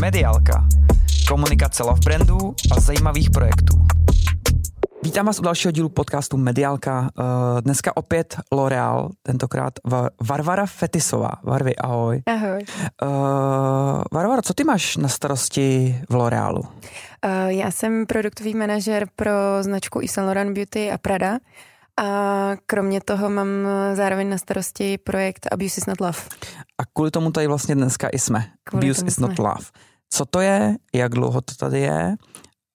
Mediálka. Komunikace love brandů a zajímavých projektů. Vítám vás u dalšího dílu podcastu Mediálka. Eh, dneska opět L'Oreal, tentokrát Varvara Fetisová. Varvy, ahoj. Ahoj. Uh, Varvara, co ty máš na starosti v L'Orealu? Uh, já jsem produktový manažer pro značku Yves Saint Laurent Beauty a Prada. A kromě toho mám zároveň na starosti projekt Abuse is not love. A kvůli tomu tady vlastně dneska i jsme. Kvůli Abuse is not love. Co to je, jak dlouho to tady je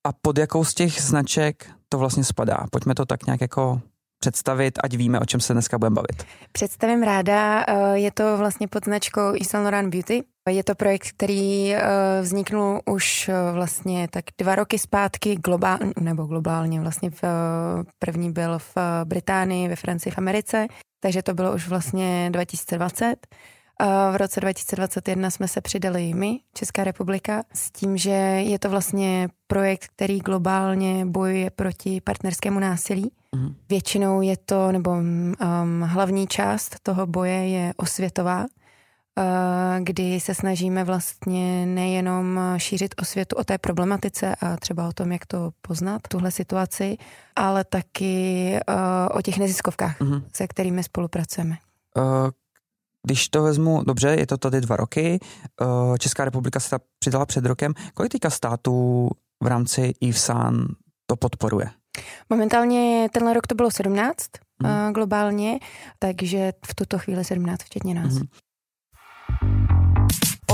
a pod jakou z těch značek to vlastně spadá? Pojďme to tak nějak jako představit, ať víme, o čem se dneska budeme bavit. Představím ráda, eh, je to vlastně pod značkou Yves Saint Laurent Beauty. Je to projekt, který eh, vzniknul už eh, vlastně tak dva roky zpátky globálně, nebo globálně vlastně v, první byl v Británii, ve Francii, v Americe, takže to bylo už vlastně 2020. V roce 2021 jsme se přidali my, Česká republika, s tím, že je to vlastně projekt, který globálně bojuje proti partnerskému násilí. Mm. Většinou je to, nebo um, hlavní část toho boje je osvětová, kdy se snažíme vlastně nejenom šířit osvětu o té problematice a třeba o tom, jak to poznat, tuhle situaci, ale taky uh, o těch neziskovkách, mm. se kterými spolupracujeme. Uh, když to vezmu, dobře, je to tady dva roky, uh, Česká republika se ta přidala před rokem, kolik teďka států v rámci IVSAN to podporuje? Momentálně tenhle rok to bylo 17 hmm. globálně, takže v tuto chvíli 17 včetně nás. Hmm.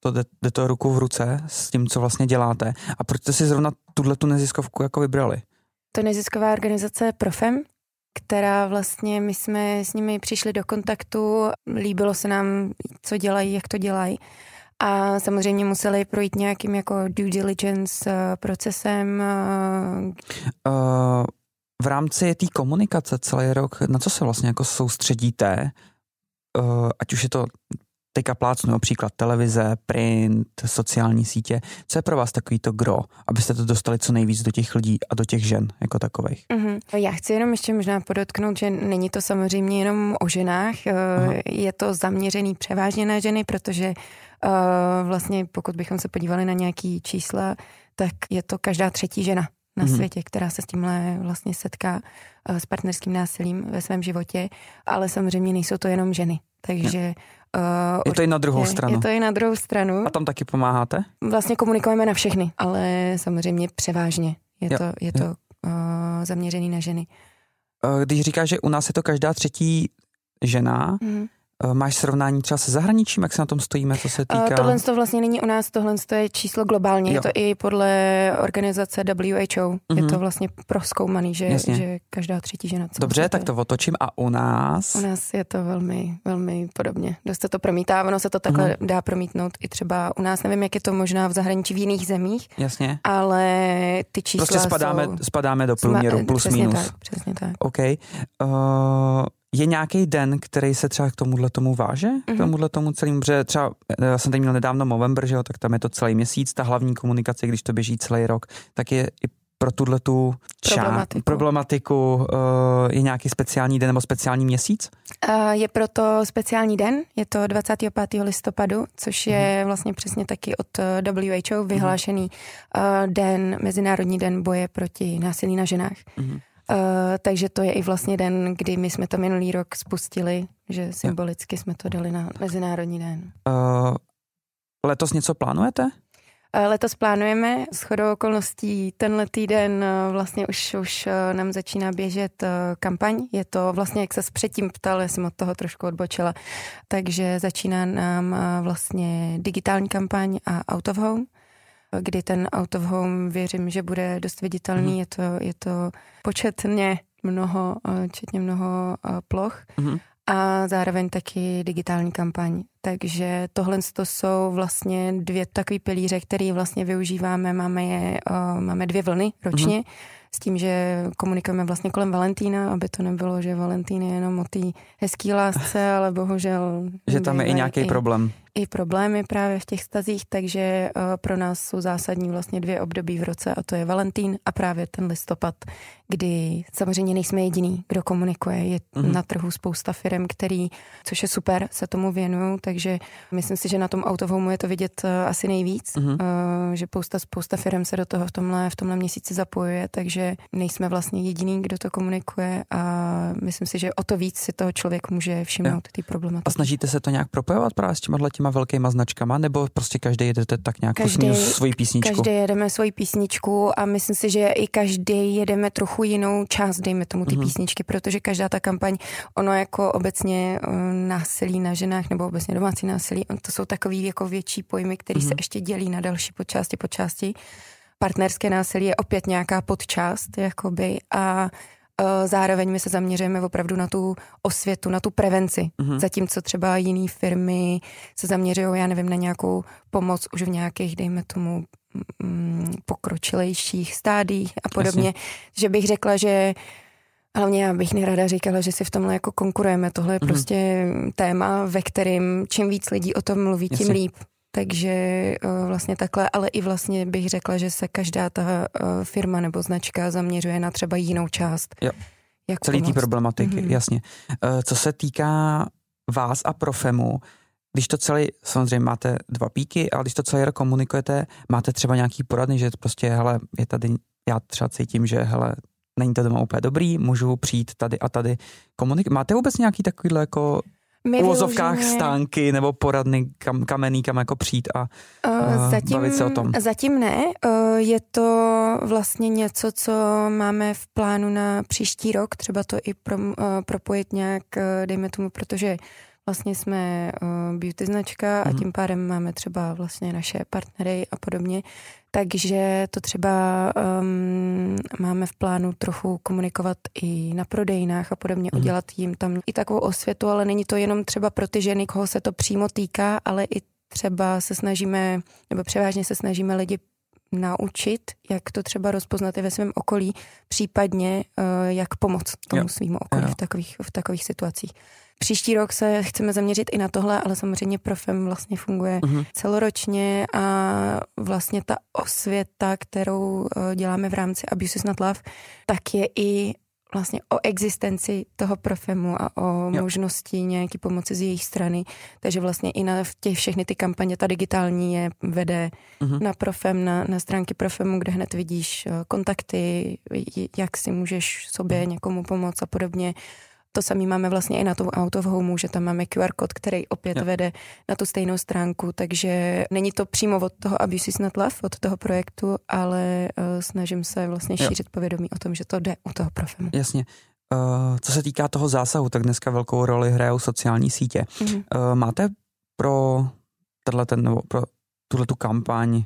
to jde, jde to ruku v ruce s tím, co vlastně děláte. A proč jste si zrovna tuhle tu neziskovku jako vybrali? To nezisková organizace Profem, která vlastně, my jsme s nimi přišli do kontaktu, líbilo se nám, co dělají, jak to dělají. A samozřejmě museli projít nějakým jako due diligence eh, procesem. Uh, v rámci té komunikace celý rok, na co se vlastně jako soustředíte? Ať už je to teďka plácnu například televize, print, sociální sítě. Co je pro vás takový to gro, abyste to dostali co nejvíc do těch lidí a do těch žen jako takových? Mm-hmm. Já chci jenom ještě možná podotknout, že není to samozřejmě jenom o ženách, Aha. je to zaměřený převážně na ženy, protože uh, vlastně pokud bychom se podívali na nějaký čísla, tak je to každá třetí žena na mm-hmm. světě, která se s tímhle vlastně setká uh, s partnerským násilím ve svém životě, ale samozřejmě nejsou to jenom ženy. Takže Uh, je to i na druhou je, stranu. Je to i na druhou stranu. A tam taky pomáháte? Vlastně komunikujeme na všechny, ale samozřejmě převážně je jo, to, je to uh, zaměřený na ženy. Uh, když říkáš, že u nás je to každá třetí žena, mm. Eh, máš srovnání třeba se zahraničím, jak se na tom stojíme, co se eh, týká? Tohle to vlastně není u nás, tohle je číslo globálně, jo. je to i podle organizace WHO, mm-hmm. je to mhm. vlastně proskoumaný, že, že každá třetí žena. Dobře, tak to otočím a u nás? U nás je to velmi, velmi podobně. Dost se to promítá, ono se to takhle mm-hmm. dá promítnout i třeba u nás, nevím, jak je to možná v zahraničí v jiných zemích, Jasně. ale ty čísla Prostě spadáme, jsou... spadáme do průměru, plus přesně minus. Tak, přesně tak. OK. Uh, je nějaký den, který se třeba k tomuhle tomu váže? Mm-hmm. K mhm. tomuhle tomu celým, protože třeba eh, já jsem tady měl nedávno November, že jo, tak tam je to celý měsíc, ta hlavní komunikace, když to běží celý rok, tak je i pro tuhle tu problematiku, problematiku uh, je nějaký speciální den nebo speciální měsíc? Uh, je proto speciální den, je to 25. listopadu, což je mm. vlastně přesně taky od WHO vyhlášený uh, den, Mezinárodní den boje proti násilí na ženách. Mm. Uh, takže to je i vlastně den, kdy my jsme to minulý rok spustili, že symbolicky jsme to dali na Mezinárodní den. Uh, letos něco plánujete? Uh, letos plánujeme, s chodou okolností tenhle týden vlastně už, už nám začíná běžet kampaň. Je to vlastně, jak se předtím ptal, já jsem od toho trošku odbočila, takže začíná nám vlastně digitální kampaň a out of home kdy ten out of home věřím, že bude dost viditelný. Mm. Je, to, je to početně mnoho, četně mnoho ploch. Mm. a zároveň taky digitální kampaň. Takže tohle to jsou vlastně dvě takové pilíře, které vlastně využíváme. Máme, je, uh, máme dvě vlny ročně. Mm-hmm s tím, že komunikujeme vlastně kolem Valentína, aby to nebylo, že Valentín je jenom o té hezký lásce, ale bohužel... Že tam je i nějaký i, problém i problémy právě v těch stazích, takže eh, pro nás jsou zásadní vlastně dvě období v roce a to je Valentín a právě ten listopad, kdy samozřejmě nejsme jediný, kdo komunikuje. Je mm-hmm. na trhu spousta firm, který, což je super, se tomu věnují, takže myslím si, že na tom autovomu je to vidět eh, asi nejvíc, mm-hmm. že spousta, spousta firm se do toho v tomhle, v tomhle měsíci zapojuje, takže nejsme vlastně jediný, kdo to komunikuje a myslím si, že o to víc si toho člověk může všimnout, ty problémy. A snažíte se to nějak propojovat právě s těma těma velkýma značkama, nebo prostě každý jedete tak nějak každý, svoji písničku? Každý jedeme svoji písničku a myslím si, že i každý jedeme trochu jinou část, dejme tomu ty mm-hmm. písničky, protože každá ta kampaň, ono jako obecně uh, násilí na ženách nebo obecně domácí násilí, to jsou takový jako větší pojmy, které mm-hmm. se mhm. ještě dělí na další podčásti, podčásti. Partnerské násilí je opět nějaká podčást, jakoby, a Eh, zároveň my se zaměřujeme opravdu na tu osvětu, na tu prevenci. Mm-hmm. Zatímco třeba jiné firmy se zaměřují, já nevím, na nějakou pomoc už v nějakých, dejme tomu, mm, pokročilejších stádích a podobně. Jasně. Že bych řekla, že Hlavně já bych nerada říkala, že si v tomhle jako konkurujeme. Tohle je mm-hmm. prostě téma, ve kterém čím víc lidí o tom mluví, tím Jasně. líp. Takže uh, vlastně takhle, ale i vlastně bych řekla, že se každá ta uh, firma nebo značka zaměřuje na třeba jinou část. Jo. Jak Celý té problematiky, mm-hmm. jasně. Uh, co se týká vás a Profemu, když to celý, samozřejmě máte dva píky, ale když to celý rok komunikujete, máte třeba nějaký poradny, že prostě, hele, je tady, já třeba cítím, že, hele, není to doma úplně dobrý, můžu přijít tady a tady komunikovat. Máte vůbec nějaký takovýhle jako my uvozovkách využijeme... stánky nebo poradny kam, kamenný, kam jako přijít a uh, zatím, bavit se o tom? Zatím ne. Uh, je to vlastně něco, co máme v plánu na příští rok, třeba to i pro, uh, propojit nějak, uh, dejme tomu, protože vlastně jsme uh, beauty značka a mhm. tím pádem máme třeba vlastně naše partnery a podobně. Takže to třeba um, máme v plánu trochu komunikovat i na prodejnách a podobně, mm. udělat jim tam i takovou osvětu, ale není to jenom třeba pro ty ženy, koho se to přímo týká, ale i třeba se snažíme, nebo převážně se snažíme lidi naučit, jak to třeba rozpoznat i ve svém okolí, případně uh, jak pomoct tomu svým okolí v takových, v takových situacích. Příští rok se chceme zaměřit i na tohle, ale samozřejmě Profem vlastně funguje uh-huh. celoročně a vlastně ta osvěta, kterou eh, děláme v rámci Abuses Not Love, tak je i vlastně o existenci toho profemu a o jo. možnosti nějaký pomoci z jejich strany. Takže vlastně i na těch všechny ty kampaně, ta digitální je vede uh-huh. na profem, na, na stránky profemu, kde hned vidíš eh, kontakty, jak si můžeš sobě uh-huh. někomu pomoct a podobně. To samé máme vlastně i na tom Out of Home, že tam máme QR kód, který opět jo. vede na tu stejnou stránku, takže není to přímo od toho Abuse is not love, od toho projektu, ale uh, snažím se vlastně šířit jo. povědomí o tom, že to jde u toho profilu. Jasně. Uh, co se týká toho zásahu, tak dneska velkou roli hrajou sociální sítě. Mm-hmm. Uh, máte pro tenhle ten, nebo pro tuhle tu kampaň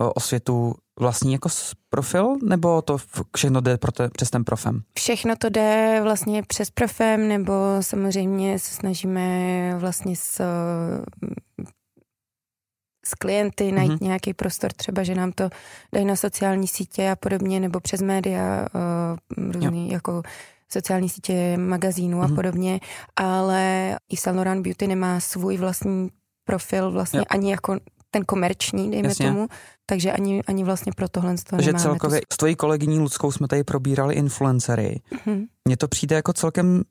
osvětu vlastní jako profil, nebo to všechno jde pro te, přes ten profem? Všechno to jde vlastně přes profem, nebo samozřejmě se snažíme vlastně s, s klienty najít mm-hmm. nějaký prostor, třeba, že nám to dají na sociální sítě a podobně, nebo přes média, různý jo. jako sociální sítě magazínů mm-hmm. a mhm. podobně, ale i Saint Laurent Beauty nemá svůj vlastní profil vlastně jo. ani jako ten komerční, dejme Jasně. tomu, takže ani, ani vlastně pro tohle to Takže nemáme. celkově to... s tvojí kolegyní Ludskou jsme tady probírali influencery. Mm-hmm. Mně to přijde jako celkem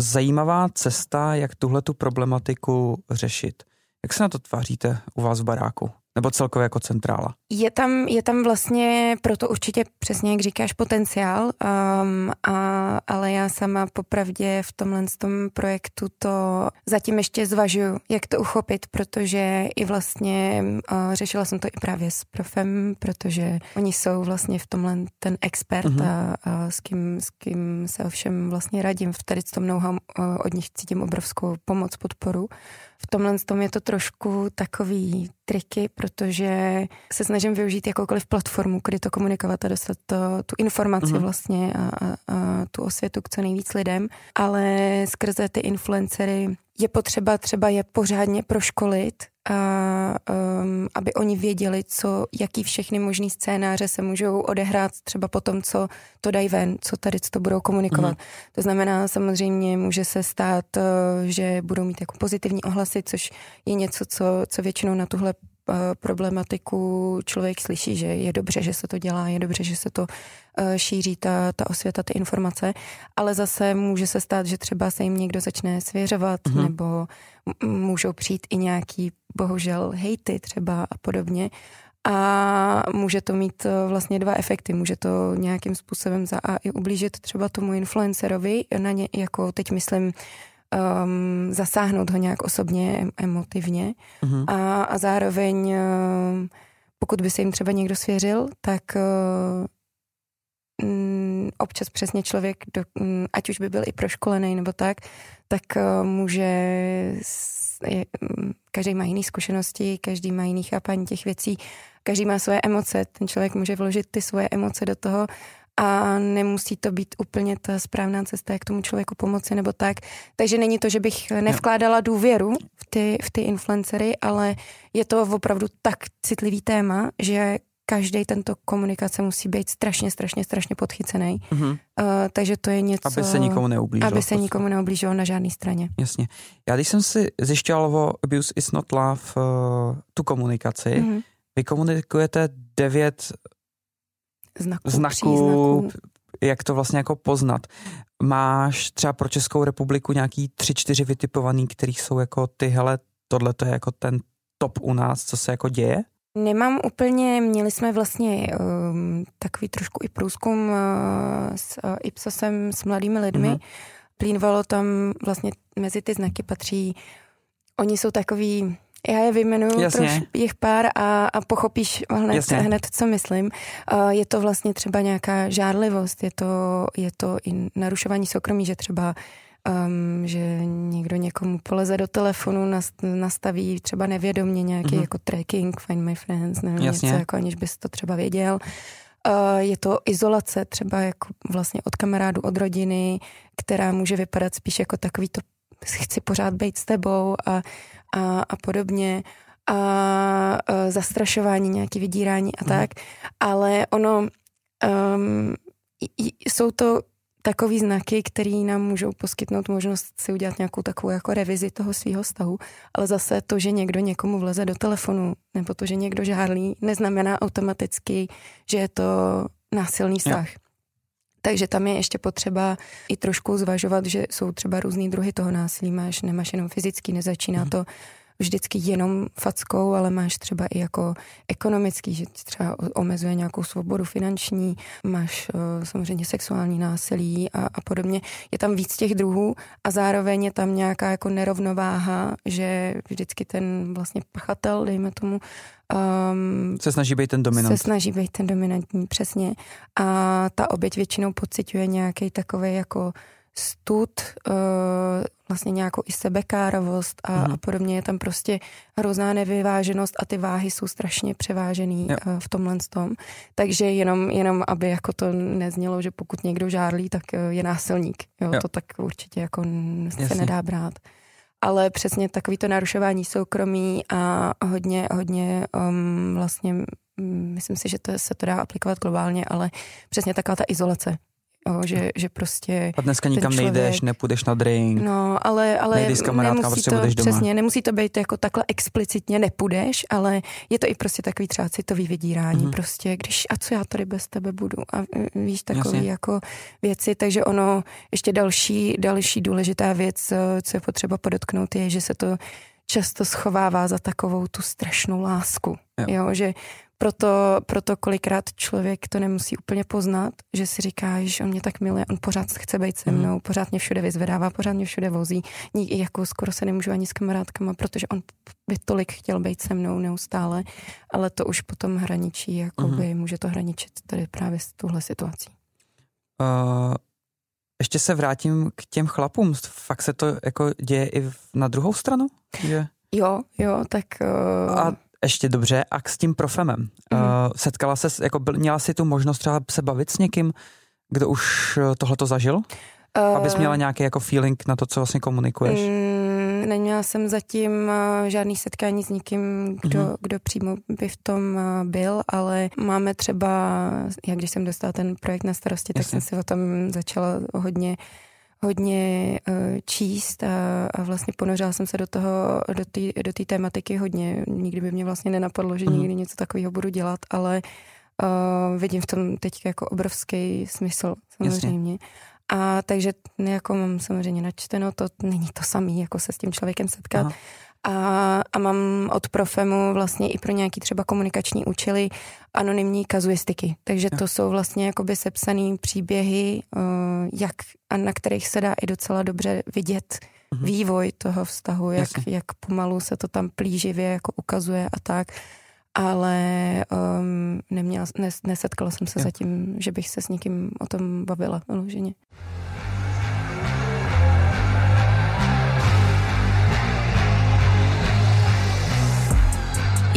zajímavá cesta, jak tuhle tu problematiku řešit. Jak se na to tváříte u vás v baráku? Nebo celkově jako centrála? Je tam, je tam vlastně proto určitě přesně, jak říkáš, potenciál, um, a, ale já sama popravdě v tomhle tom projektu to zatím ještě zvažuju, jak to uchopit, protože i vlastně uh, řešila jsem to i právě s profem, protože oni jsou vlastně v tomhle ten expert uh-huh. a, a s, kým, s kým se ovšem vlastně radím v tady tom know uh, od nich cítím obrovskou pomoc, podporu v tomhle tom je to trošku takový triky, protože se snažím využít jakoukoliv platformu, kdy to komunikovat a dostat to, tu informaci mm-hmm. vlastně a, a, a tu osvětu k co nejvíc lidem, ale skrze ty influencery je potřeba třeba je pořádně proškolit a um, aby oni věděli, co, jaký všechny možný scénáře se můžou odehrát třeba po tom, co to dají ven, co tady co to budou komunikovat. Mm-hmm. To znamená, samozřejmě může se stát, uh, že budou mít jako pozitivní ohlasy, což je něco, co, co většinou na tuhle uh, problematiku člověk slyší, že je dobře, že se to dělá, je dobře, že se to uh, šíří ta, ta osvěta, ty informace, ale zase může se stát, že třeba se jim někdo začne svěřovat mm-hmm. nebo můžou přijít i nějaký bohužel hejty třeba a podobně. A může to mít eh, vlastně dva efekty. Může to nějakým způsobem za a i ublížit třeba tomu influencerovi, na ně, jako teď myslím, um, zasáhnout ho nějak osobně, emotivně. Uh-huh. A, a zároveň, um, pokud by se jim třeba někdo svěřil, tak um, občas přesně člověk, do, um, ať už by byl i proškolený nebo tak, tak uh, může je, mm, každý má jiné zkušenosti, každý má jiný chápání těch věcí, každý má svoje emoce, ten člověk může vložit ty svoje emoce do toho a nemusí to být úplně ta správná cesta, jak tomu člověku pomoci nebo tak. Takže není to, že bych nevkládala důvěru v ty, v ty influencery, ale je to opravdu tak citlivý téma, že každý tento komunikace musí být strašně, strašně, strašně podchycený. Mm-hmm. Uh, takže to je něco... Aby se nikomu neublížilo. Aby se nikomu neublížilo na žádné straně. Jasně. Já když jsem si zjišťoval o Abuse is not love uh, tu komunikaci, mm-hmm. vy komunikujete devět znaků, znaků jak to vlastně jako poznat. Máš třeba pro Českou republiku nějaký tři, čtyři vytipovaný, kterých jsou jako ty, hele, tohle to je jako ten top u nás, co se jako děje? Nemám úplně, měli jsme vlastně um, takový trošku i průzkum uh, s uh, Ipsosem s mladými lidmi. Mm-hmm. Plínvalo tam vlastně mezi ty znaky patří, oni jsou takový, já je vyjmenuju troš, jich pár a, a pochopíš hned, hned, co myslím. Uh, je to vlastně třeba nějaká žárlivost, je to, je to i narušování soukromí, že třeba um, že někdo někomu poleze do telefonu, nastaví třeba nevědomně nějaký mm-hmm. jako tracking, find my friends, nebo Jasně. něco, jako aniž bys to třeba věděl. Uh, je to izolace třeba jako vlastně od kamarádu, od rodiny, která může vypadat spíš jako takový to chci pořád být s tebou a, a, a podobně a uh, zastrašování, nějaký vydírání a mm. tak, ale ono um, jsou to takový znaky, které nám můžou poskytnout možnost si udělat nějakou takovou jako revizi toho svého vztahu, ale zase to, že někdo někomu vleze do telefonu, nebo to, že někdo žárlí, neznamená automaticky, že je to násilný vztah. Jo. Takže tam je ještě potřeba i trošku zvažovat, že jsou třeba různý druhy toho násilí. Máš, nemáš jenom fyzický, nezačíná mm. to vždycky jenom fackou, ale máš třeba i jako ekonomický, že třeba omezuje nějakou svobodu finanční, máš uh, samozřejmě sexuální násilí a, a podobně. Je tam víc těch druhů a zároveň je tam nějaká jako nerovnováha, že vždycky ten vlastně pachatel, dejme tomu, Um, se snaží být ten dominant. Se snaží být ten dominantní, přesně. A ta oběť většinou pociťuje nějaký takový jako stud, uh, vlastně nějakou i sebekárovost a, mm. a podobně. Je tam prostě hrozná nevyváženost a ty váhy jsou strašně převážený uh, v tomhle tom. Takže jenom, jenom, aby jako to neznělo, že pokud někdo žárlí, tak uh, je násilník. Jo, jo. To tak určitě jako se Jasně. nedá brát. Ale přesně takový to narušování soukromí a hodně, hodně um, vlastně myslím si, že to se to dá aplikovat globálně, ale přesně taková ta izolace, O, že, že prostě... A dneska nikam člověk, nejdeš, nepůjdeš na drink. No, ale, ale nemusí prostě to, budeš doma. Přesně, nemusí to být jako takhle explicitně nepůjdeš, ale je to i prostě takový třeba citový vydírání. Mm-hmm. Prostě, když a co já tady bez tebe budu? A víš, takový jako věci. Takže ono, ještě další, další důležitá věc, co je potřeba podotknout, je, že se to často schovává za takovou tu strašnou lásku. Jo. jo že proto, proto kolikrát člověk to nemusí úplně poznat, že si říká, že on mě tak miluje, on pořád chce být se mhm. mnou, mm. pořád mě všude vyzvedává, pořád mě všude vozí. Nik, jako skoro se nemůžu ani s kamarádkama, protože on by tolik chtěl být se mnou neustále, ale to už potom hraničí, jakoby mm. může to hraničit tady právě s tuhle situací. Uh, ještě se vrátím k těm chlapům. Fakt se to jako děje i na druhou stranu? Že? Jo, jo, tak... Uh... A ještě dobře, a s tím profemem. Mm. Uh, setkala se, jako byl, měla si tu možnost třeba se bavit s někým, kdo už tohleto zažil? Uh, Abys měla nějaký jako feeling na to, co vlastně komunikuješ? Mm, neměla jsem zatím uh, žádný setkání s nikým, kdo, mm. kdo přímo by v tom uh, byl, ale máme třeba, jak když jsem dostala ten projekt na starosti, tak Jasně. jsem si o tom začala hodně hodně uh, číst a, a vlastně ponořila jsem se do toho, do té do tý tématiky hodně. Nikdy by mě vlastně nenapadlo, že mm. někdy něco takového budu dělat, ale uh, vidím v tom teď jako obrovský smysl samozřejmě. Jasně. A takže jako mám samozřejmě načteno, to není to samý, jako se s tím člověkem setkat. A, a mám od Profemu vlastně i pro nějaký třeba komunikační účely anonymní kazuistiky. Takže to jsou vlastně jakoby sepsané příběhy, uh, jak a na kterých se dá i docela dobře vidět uh-huh. vývoj toho vztahu, jak, jak pomalu se to tam plíživě jako ukazuje a tak ale um, neměla, nes, nesetkala jsem se jo. zatím, že bych se s někým o tom bavila vyloženě.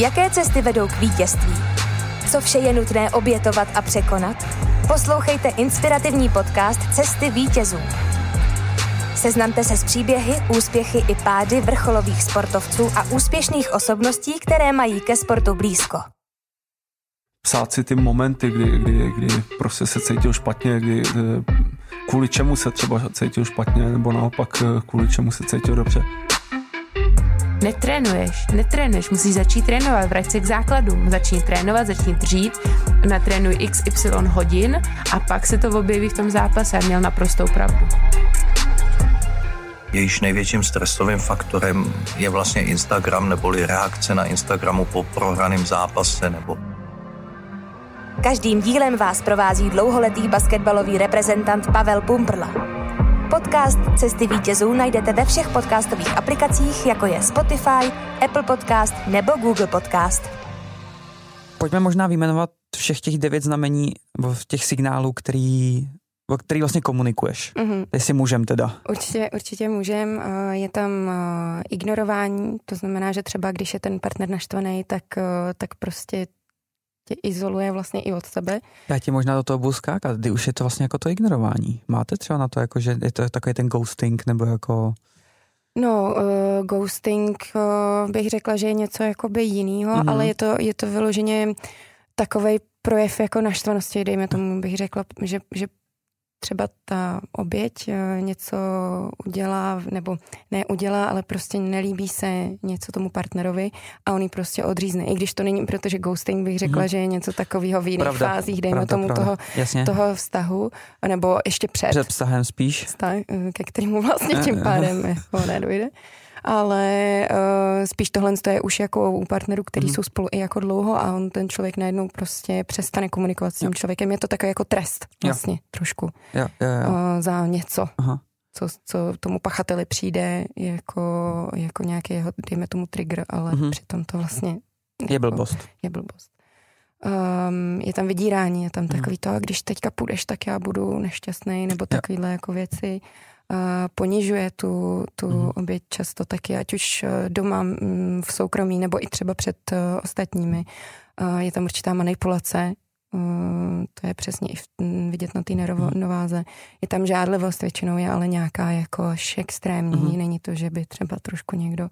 Jaké cesty vedou k vítězství? Co vše je nutné obětovat a překonat? Poslouchejte inspirativní podcast Cesty vítězů. Seznamte se s příběhy, úspěchy i pády vrcholových sportovců a úspěšných osobností, které mají ke sportu blízko. Psát si ty momenty, kdy, kdy, kdy prostě se cítil špatně, kdy, eh, kvůli čemu se třeba cítil špatně, nebo naopak eh, kvůli čemu se cítil dobře. Netrénuješ, netrénuješ, musíš začít trénovat, vrať se k základům, začni trénovat, začni dřít, natrénuj XY hodin a pak se to objeví v tom zápase a měl naprostou pravdu. Jejíž největším stresovým faktorem je vlastně Instagram neboli reakce na Instagramu po prohraném zápase nebo Každým dílem vás provází dlouholetý basketbalový reprezentant Pavel Pumprla. Podcast Cesty vítězů najdete ve všech podcastových aplikacích, jako je Spotify, Apple Podcast nebo Google Podcast. Pojďme možná vyjmenovat všech těch devět znamení, těch signálů, který o který vlastně komunikuješ. Mm-hmm. Jestli můžem teda. Určitě, určitě můžem. Eh, je tam eh, ignorování, to znamená, že třeba když je ten partner naštvaný, tak, eh, tak prostě tě izoluje vlastně i od sebe. Já ti možná do toho budu skákat, kdy už je to vlastně jako to ignorování. Máte třeba na to, jako, že je to takový ten ghosting, nebo jako... No, uh, ghosting uh, bych řekla, že je něco jakoby jinýho, mm-hmm. ale je to, je to vyloženě takový projev jako naštvanosti, dejme tomu, bych řekla, že, že třeba ta oběť eh, něco udělá, nebo ne udělá, ale prostě nelíbí se něco tomu partnerovi a on ji prostě odřízne. I když to není, protože ghosting bych řekla, mm-hmm. že je něco takového v jiných pravda, fázích, dejme pravda, tomu pravda. Toho, toho vztahu, nebo ještě před. Před vztahem spíš. Vztah, eh, ke kterému vlastně tím pádem jako nedojde ale uh, spíš tohle je už jako u partnerů, kteří mm. jsou spolu i jako dlouho a on ten člověk najednou prostě přestane komunikovat s tím jo. člověkem. Je to takový jako trest vlastně jo. trošku jo, jo, jo. Uh, za něco. Aha. Co, co tomu pachateli přijde jako, jako nějaký jeho, dejme tomu trigger, ale mm-hmm. přitom to vlastně je jako, blbost. Je blbost. Um, je tam vydírání, je tam mm. takový to, když teďka půjdeš, tak já budu nešťastný, nebo takovýhle jako věci ponižuje tu, tu mm. oběť často taky, ať už eh, doma mm, v soukromí nebo i třeba před eh, ostatními. Je tam určitá manipulace, eh, to je přesně i mm, vidět na té nerovnováze. Mhm. Je tam žádlivost, většinou je ale nějaká jako až extrémní, mm. není to, že by třeba trošku někdo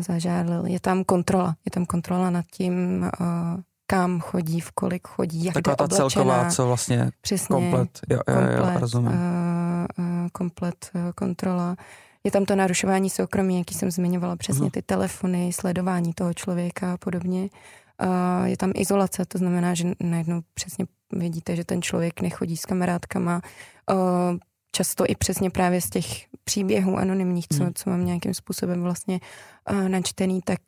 zažádlil. Je tam kontrola, je tam kontrola nad tím, kam chodí, v kolik chodí, jak Taková ta celková, co vlastně Přesně, komplet, jo, jo, komplet, jo, rozumím. Uh, uh, komplet uh, kontrola. Je tam to narušování soukromí, jaký jsem zmiňovala, přesně uh-huh. ty telefony, sledování toho člověka a podobně. Je tam izolace, to znamená, že najednou přesně vidíte, že ten člověk nechodí s kamarádkama. Často i přesně právě z těch příběhů anonymních, co, hmm. co mám nějakým způsobem vlastně načtený, tak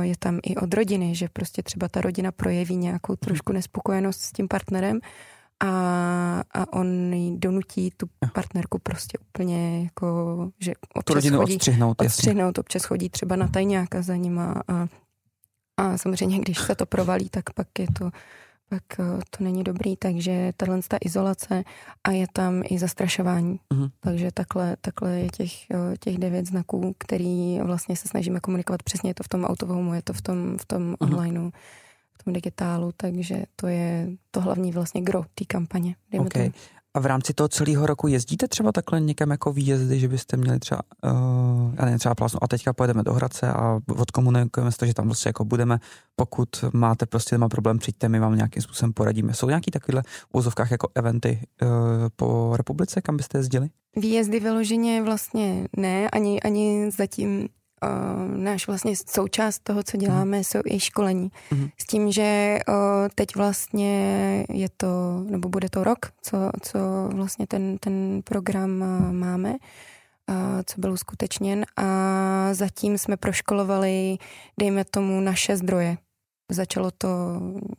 je tam i od rodiny, že prostě třeba ta rodina projeví nějakou hmm. trošku nespokojenost s tím partnerem a, a on jí donutí tu partnerku prostě úplně jako, že občas tu rodinu chodí, odstřihnout, odstřihnout občas chodí třeba na tajňáka za nima a, a samozřejmě, když se to provalí, tak pak je to pak uh, to není dobrý, takže tahle ta izolace a je tam i zastrašování. Mhm. Takže takhle, takhle je těch, uh, těch devět znaků, který vlastně se snažíme komunikovat. Přesně je to v tom autovomu, je to v tom, v tom Mhm. onlineu, v tom digitálu, takže to je to hlavní vlastně gro té kampaně. dejme OK. tomu. A v rámci toho celého roku jezdíte třeba takhle někam jako výjezdy, že byste měli třeba, uh, já nevím, třeba plásnu a teďka pojedeme do Hradce a odkomunikujeme si to, že tam prostě jako budeme, pokud máte prostě doma problém, přijďte, my vám nějakým způsobem poradíme. Jsou nějaký takovýhle v úzovkách jako eventy uh, po republice, kam byste jezdili? Výjezdy vyloženě vlastně ne, ani, ani zatím uh, náš vlastně součást toho, co děláme, jsou i školení. Mhm. S tím, že uh, teď vlastně je to, nebo bude to rok, co, co vlastně ten, ten program uh, máme, uh, co byl uskutečněn a zatím jsme proškolovali, dejme tomu, naše zdroje. Začalo to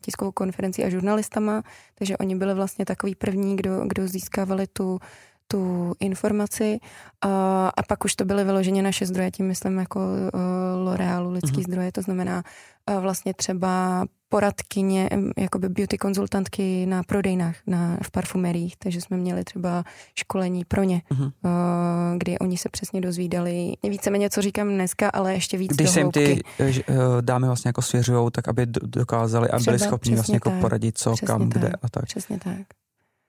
tiskovou konferencí a žurnalistama, takže oni byli vlastně takový první, kdo, kdo získávali tu, tu informaci a, a pak už to byly vyloženě naše zdroje, tím myslím jako uh, L'Orealu lidský mm-hmm. zdroje, to znamená uh, vlastně třeba poradkyně, jakoby beauty konzultantky na prodejnách, na, v parfumeriích, takže jsme měli třeba školení pro ně, Mhm. uh, kdy oni se přesně dozvídali víceméně, co říkám dneska, ale ještě víc Když se jim ty eh, dámy vlastně jako svěřujou, tak aby dokázali a byli schopni vlastně jako tak. poradit, co, Přesně kam, kde tak. a tak. Přesně tak.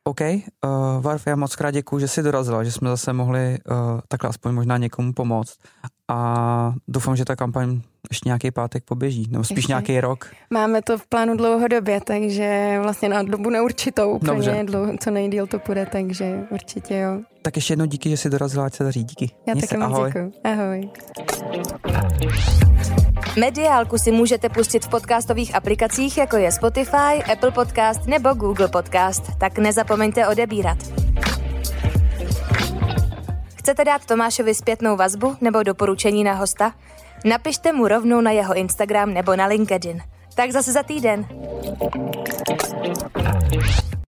OK, uh, Varf, já moc krát děkuji, že jsi dorazila, že jsme zase mohli uh, takhle aspoň možná někomu pomoct a doufám, že ta kampaň ještě nějaký pátek poběží, nebo spíš Ještě. nějaký rok. Máme to v plánu dlouhodobě, takže vlastně na dobu neurčitou úplně Dobře. dlouho, co nejdíl to půjde, takže určitě jo. Tak ještě jednou díky, že jsi dorazila, ať se daří. Díky. Já Měj taky se, moc ahoj. děkuji. Ahoj. Mediálku si můžete pustit v podcastových aplikacích, jako je Spotify, Apple Podcast nebo Google Podcast, tak nezapomeňte odebírat. Chcete dát Tomášovi zpětnou vazbu nebo doporučení na hosta? Napište mu rovnou na jeho Instagram nebo na LinkedIn. Tak zase za týden.